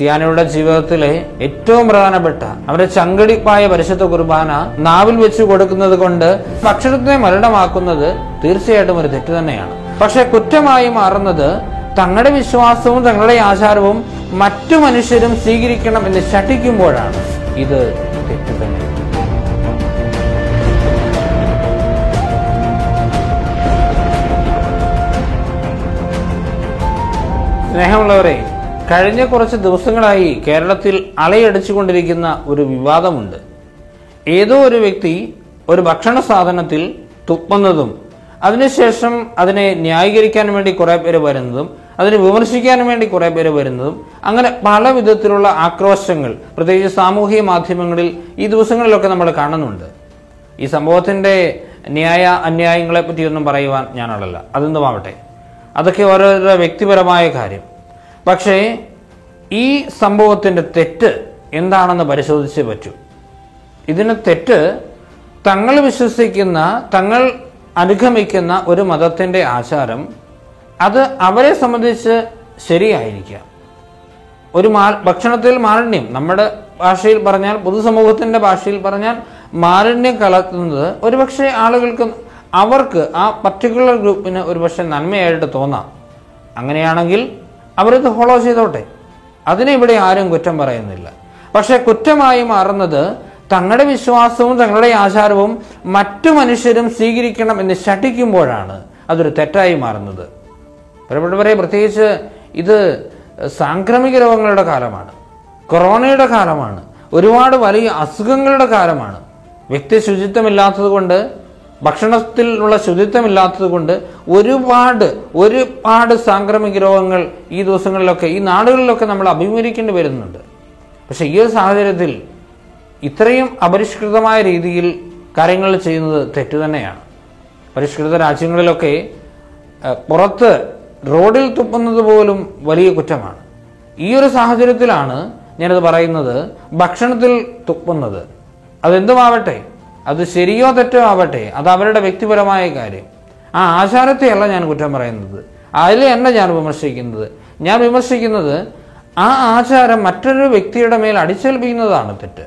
ക്രിസ്ത്യാനിയുടെ ജീവിതത്തിലെ ഏറ്റവും പ്രധാനപ്പെട്ട അവരുടെ ചങ്കടിപ്പായ പരിശുദ്ധ കുർബാന നാവിൽ വെച്ച് കൊടുക്കുന്നത് കൊണ്ട് ഭക്ഷണത്തെ മരണമാക്കുന്നത് തീർച്ചയായിട്ടും ഒരു തെറ്റ് തന്നെയാണ്. പക്ഷെ കുറ്റമായി മാറുന്നത് തങ്ങളുടെ വിശ്വാസവും തങ്ങളുടെ ആചാരവും മറ്റു മനുഷ്യരും സ്വീകരിക്കണം എന്ന് ശഠിക്കുമ്പോഴാണ്. ഇത് തെറ്റ് തന്നെ. സ്നേഹമുള്ളവരെ കഴിഞ്ഞ കുറച്ച് ദിവസങ്ങളായി കേരളത്തിൽ അലയടിച്ചുകൊണ്ടിരിക്കുന്ന ഒരു വിവാദമുണ്ട്. ഏതോ ഒരു വ്യക്തി ഒരു ഭക്ഷണ സാധനത്തിൽ തുപ്പുന്നതും അതിനുശേഷം അതിനെ ന്യായീകരിക്കാൻ വേണ്ടി കുറെ പേര് വരുന്നതും അതിനെ വിമർശിക്കാൻ വേണ്ടി കുറെ പേര് വരുന്നതും അങ്ങനെ പല വിധത്തിലുള്ള ആക്രോശങ്ങൾ പ്രത്യേകിച്ച് സാമൂഹിക മാധ്യമങ്ങളിൽ ഈ ദിവസങ്ങളിലൊക്കെ നമ്മൾ കാണുന്നുണ്ട്. ഈ സംഭവത്തിന്റെ ന്യായ അന്യായങ്ങളെ പറ്റിയൊന്നും പറയുവാൻ ഞാനുള്ളല്ല അതെന്തുമാവട്ടെ? അതൊക്കെ ഓരോരോ വ്യക്തിപരമായ കാര്യം. പക്ഷേ ഈ സംഭവത്തിന്റെ തെറ്റ് എന്താണെന്ന് പരിശോധിച്ചേ പറ്റൂ. ഇതിന് തെറ്റ് തങ്ങൾ വിശ്വസിക്കുന്ന തങ്ങൾ അനുഗമിക്കുന്ന ഒരു മതത്തിന്റെ ആചാരം അത് അവരെ സംബന്ധിച്ച് ശരിയായിരിക്കാം. ഒരു മാ ഭക്ഷണത്തിൽ മാലിന്യം. നമ്മുടെ ഭാഷയിൽ പറഞ്ഞാൽ പൊതുസമൂഹത്തിന്റെ ഭാഷയിൽ പറഞ്ഞാൽ മാലിന്യം കലർത്തുന്നത് ഒരുപക്ഷെ ആളുകൾക്ക് അവർക്ക് ആ പർട്ടിക്കുലർ ഗ്രൂപ്പിന് ഒരുപക്ഷെ നന്മയായിട്ട് തോന്നാം. അങ്ങനെയാണെങ്കിൽ അവരിത് ഫോളോ ചെയ്തോട്ടെ. അതിനെ ഇവിടെ ആരും കുറ്റം പറയുന്നില്ല. പക്ഷെ കുറ്റമായി മാറുന്നത് തങ്ങളുടെ വിശ്വാസവും തങ്ങളുടെ ആചാരവും മറ്റു മനുഷ്യരും സ്വീകരിക്കണം എന്ന് ശഠിക്കുമ്പോഴാണ് അതൊരു തെറ്റായി മാറുന്നത്. പ്രിയപ്പെട്ടവരെ പ്രത്യേകിച്ച് ഇത് സാംക്രമിക രോഗങ്ങളുടെ കാലമാണ്. കൊറോണയുടെ കാലമാണ്. ഒരുപാട് വലിയ അസുഖങ്ങളുടെ കാലമാണ്. വ്യക്തി ശുചിത്വമില്ലാത്തത് കൊണ്ട് ഭക്ഷണത്തിലുള്ള ശുചിത്വമില്ലാത്തത് കൊണ്ട് ഒരുപാട് ഒരുപാട് സാംക്രമിക രോഗങ്ങൾ ഈ ദിവസങ്ങളിലൊക്കെ ഈ നാടുകളിലൊക്കെ നമ്മൾ അഭിമുഖീകരിക്കേണ്ടി വരുന്നുണ്ട്. പക്ഷെ ഈ ഒരു സാഹചര്യത്തിൽ ഇത്രയും അപരിഷ്കൃതമായ രീതിയിൽ കാര്യങ്ങൾ ചെയ്യുന്നത് തെറ്റു തന്നെയാണ്. പരിഷ്കൃത രാജ്യങ്ങളിലൊക്കെ പുറത്ത് റോഡിൽ തുപ്പുന്നത് പോലും വലിയ കുറ്റമാണ്. ഈ ഒരു സാഹചര്യത്തിലാണ് ഞാനത് പറയുന്നത് ഭക്ഷണത്തിൽ തുപ്പുന്നത്. അതെന്തുമാവട്ടെ? അത് ശരിയോ തെറ്റോ ആവട്ടെ അത് അവരുടെ വ്യക്തിപരമായ കാര്യം. ആ ആചാരത്തെയല്ല ഞാൻ കുറ്റം പറയുന്നത്. എന്നെ ഞാൻ വിമർശിക്കുന്നത്. ഞാൻ വിമർശിക്കുന്നത് ആ ആചാരം മറ്റൊരു വ്യക്തിയുടെ മേൽ അടിച്ചേൽപ്പിക്കുന്നതാണ് തെറ്റ്.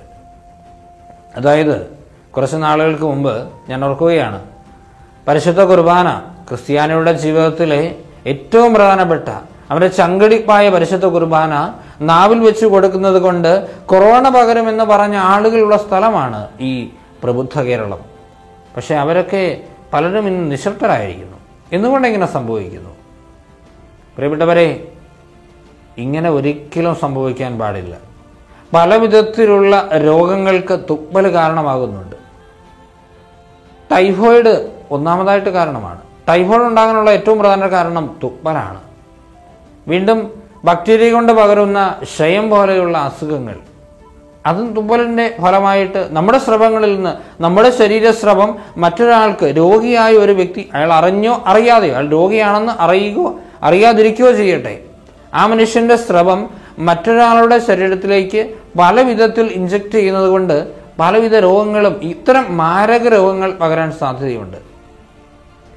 അതായത് കുറച്ച് നാളുകൾക്ക് മുമ്പ് ഞാൻ ഓർക്കുകയാണ് പരിശുദ്ധ കുർബാന ക്രിസ്ത്യാനിയുടെ ജീവിതത്തിലെ ഏറ്റവും പ്രധാനപ്പെട്ട അവരുടെ ചങ്കടിപ്പായ പരിശുദ്ധ കുർബാന നാവിൽ വെച്ച് കൊടുക്കുന്നത് കൊണ്ട് കൊറോണ പകരം എന്ന് പറഞ്ഞ ആളുകളുള്ള സ്ഥലമാണ് ഈ പ്രബുദ്ധ കേരളം. പക്ഷേ അവരൊക്കെ പലരും ഇന്ന് നിശബ്ദരായിരിക്കുന്നു. എന്തുകൊണ്ട് ഇങ്ങനെ സംഭവിക്കുന്നു? പ്രിയപ്പെട്ടവരെ ഇങ്ങനെ ഒരിക്കലും സംഭവിക്കാൻ പാടില്ല. പല വിധത്തിലുള്ള രോഗങ്ങൾക്ക് തുപ്പൽ കാരണമാകുന്നുണ്ട്. ടൈഫോയിഡ് ഒന്നാമതായിട്ട് കാരണമാണ്. ടൈഫോയിഡ് ഉണ്ടാകാനുള്ള ഏറ്റവും പ്രധാന കാരണം തുപ്പലാണ്. വീണ്ടും ബാക്ടീരിയ കൊണ്ട് പകരുന്ന ക്ഷയം പോലെയുള്ള അസുഖങ്ങൾ അതും തുപ്പലിന്റെ ഫലമായിട്ട് നമ്മുടെ സ്രവങ്ങളിൽ നിന്ന് നമ്മുടെ ശരീരസ്രവം മറ്റൊരാൾക്ക് രോഗിയായ ഒരു വ്യക്തി അയാൾ അറിഞ്ഞോ അറിയാതെയോ അയാൾ രോഗിയാണെന്ന് അറിയുകയോ അറിയാതിരിക്കുകയോ ചെയ്യട്ടെ. ആ മനുഷ്യന്റെ സ്രവം മറ്റൊരാളുടെ ശരീരത്തിലേക്ക് പല വിധത്തിൽ ഇഞ്ചക്ട് ചെയ്യുന്നത് കൊണ്ട് പലവിധ രോഗങ്ങളും ഇത്തരം മാരക രോഗങ്ങൾ പകരാൻ സാധ്യതയുണ്ട്.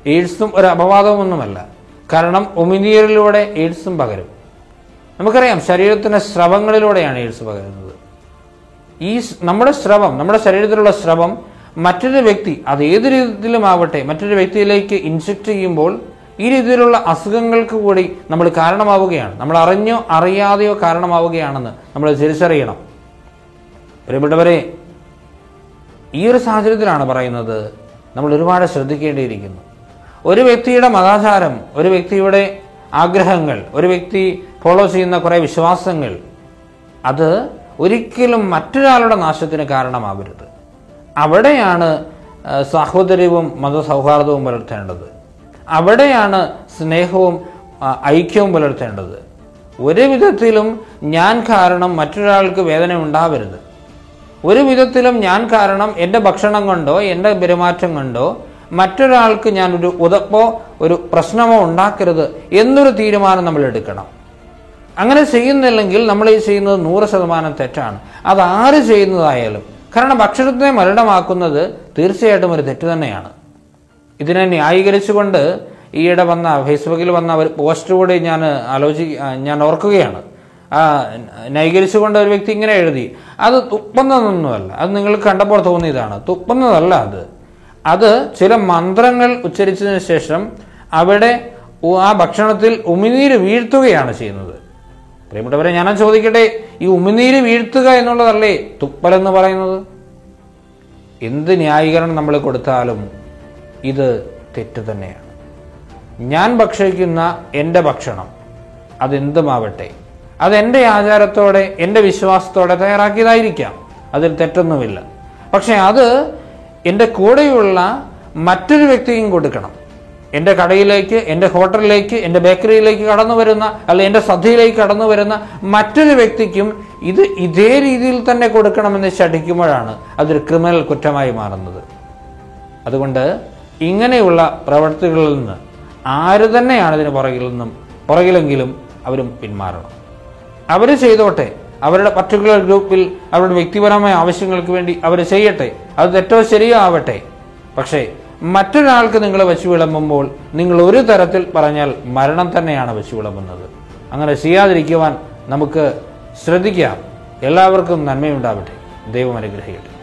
എയ്ഡ്സും ഒരു അപവാദമൊന്നുമല്ല. കാരണം ഒമിനിയറിലൂടെ എയ്ഡ്സും പകരും. നമുക്കറിയാം ശരീരത്തിന്റെ സ്രവങ്ങളിലൂടെയാണ് എയ്ഡ്സ് പകരുന്നത്. ഈ നമ്മുടെ സ്രവം നമ്മുടെ ശരീരത്തിലുള്ള സ്രവം മറ്റൊരു വ്യക്തി അത് ഏത് രീതിയിലും ആവട്ടെ മറ്റൊരു വ്യക്തിയിലേക്ക് ഇൻജെക്ട് ചെയ്യുമ്പോൾ ഈ രീതിയിലുള്ള അസുഖങ്ങൾക്ക് കൂടി നമ്മൾ കാരണമാവുകയാണ്. നമ്മൾ അറിഞ്ഞോ അറിയാതെയോ കാരണമാവുകയാണെന്ന് നമ്മൾ തിരിച്ചറിയണം. പ്രിയപ്പെട്ടവരെ ഈ ഒരു സാഹചര്യത്തിലാണ് പറയുന്നത് നമ്മൾ ഒരുപാട് ശ്രദ്ധിക്കേണ്ടിയിരിക്കുന്നു. ഒരു വ്യക്തിയുടെ മതാചാരം ഒരു വ്യക്തിയുടെ ആഗ്രഹങ്ങൾ ഒരു വ്യക്തി ഫോളോ ചെയ്യുന്ന കുറേ വിശ്വാസങ്ങൾ അത് ഒരിക്കലും മറ്റൊരാളുടെ നാശത്തിന് കാരണമാവരുത്. അവിടെയാണ് സാഹോദര്യവും മതസൗഹാർദ്ദവും പുലർത്തേണ്ടത്. അവിടെയാണ് സ്നേഹവും ഐക്യവും പുലർത്തേണ്ടത്. ഒരു വിധത്തിലും ഞാൻ കാരണം മറ്റൊരാൾക്ക് വേദന ഉണ്ടാവരുത്. ഒരു വിധത്തിലും ഞാൻ കാരണം എന്റെ ഭക്ഷണം കൊണ്ടോ എന്റെ പെരുമാറ്റം കൊണ്ടോ മറ്റൊരാൾക്ക് ഞാനൊരു ഉതപ്പോ ഒരു പ്രശ്നമോ ഉണ്ടാക്കരുത് എന്നൊരു തീരുമാനം നമ്മൾ എടുക്കണം. അങ്ങനെ ചെയ്യുന്നില്ലെങ്കിൽ നമ്മൾ ഈ ചെയ്യുന്നത് നൂറ് ശതമാനം തെറ്റാണ്. അത് ആര് ചെയ്യുന്നതായാലും. കാരണം ഭക്ഷണത്തെ മലിനമാക്കുന്നത് തീർച്ചയായിട്ടും ഒരു തെറ്റ് തന്നെയാണ്. ഇതിനെ ന്യായീകരിച്ചുകൊണ്ട് ഈയിടെ വന്ന ഫേസ്ബുക്കിൽ വന്ന ഒരു പോസ്റ്റ് കൂടി ഞാൻ ആലോചി ഞാൻ ഓർക്കുകയാണ്. ആ, നൈകരിച്ചുകൊണ്ട് ഒരു വ്യക്തി ഇങ്ങനെ എഴുതി. അത് തുപ്പുന്നതൊന്നുമല്ല. അത് നിങ്ങൾ കണ്ടപ്പോൾ തോന്നിയതാണ് തുപ്പുന്നതല്ല അത്. അത് ചില മന്ത്രങ്ങൾ ഉച്ചരിച്ചതിന് ശേഷം അവിടെ ആ ഭക്ഷണത്തിൽ ഉമിനീര് വീഴ്ത്തുകയാണ് ചെയ്യുന്നത്. പ്രിയപ്പെട്ടവരെ ഞാൻ ചോദിക്കട്ടെ ഈ ഉമിനീര് വീഴ്ത്തുക എന്നുള്ളതല്ലേ തുപ്പൽ എന്ന് പറയുന്നത്? എന്ത് ന്യായീകരണം നമ്മൾ കൊടുത്താലും ഇത് തെറ്റ് തന്നെയാണ്. ഞാൻ ഭക്ഷിക്കുന്ന എന്റെ ഭക്ഷണം അതെന്തുമാവട്ടെ അതെന്റെ ആചാരത്തോടെ എന്റെ വിശ്വാസത്തോടെ തയ്യാറാക്കിയതായിരിക്കാം. അതിൽ തെറ്റൊന്നുമില്ല. പക്ഷെ അത് എന്റെ കൂടെയുള്ള മറ്റൊരു വ്യക്തിയും കൊടുക്കണം. എന്റെ കടയിലേക്ക് എന്റെ ഹോട്ടലിലേക്ക് എന്റെ ബേക്കറിയിലേക്ക് കടന്നു വരുന്ന അല്ലെ എന്റെ സദ്യയിലേക്ക് കടന്നു വരുന്ന മറ്റൊരു വ്യക്തിക്കും ഇത് ഇതേ രീതിയിൽ തന്നെ കൊടുക്കണമെന്ന് ശഠിക്കുമ്പോഴാണ് അതൊരു ക്രിമിനൽ കുറ്റമായി മാറുന്നത്. അതുകൊണ്ട് ഇങ്ങനെയുള്ള പ്രവൃത്തികളിൽ നിന്ന് ആര് തന്നെയാണ് ഇതിന് പുറകിൽ നിന്നും പുറകിലെങ്കിലും അവരും പിന്മാറണം. അവർ ചെയ്തോട്ടെ. അവരുടെ പർട്ടിക്കുലർ ഗ്രൂപ്പിൽ അവരുടെ വ്യക്തിപരമായ ആവശ്യങ്ങൾക്ക് വേണ്ടി അവർ ചെയ്യട്ടെ. അത് തെറ്റോ ശരിയോ ആവട്ടെ. പക്ഷേ മറ്റൊരാൾക്ക് നിങ്ങൾ വെച്ചു വിളമ്പുമ്പോൾ നിങ്ങൾ ഒരു തരത്തിൽ പറഞ്ഞാൽ മരണം തന്നെയാണ് വെച്ചു വിളമ്പുന്നത്. അങ്ങനെ ചെയ്യാതിരിക്കുവാൻ നമുക്ക് ശ്രദ്ധിക്കാം. എല്ലാവർക്കും നന്മയുണ്ടാവട്ടെ. ദൈവം അനുഗ്രഹിക്കട്ടെ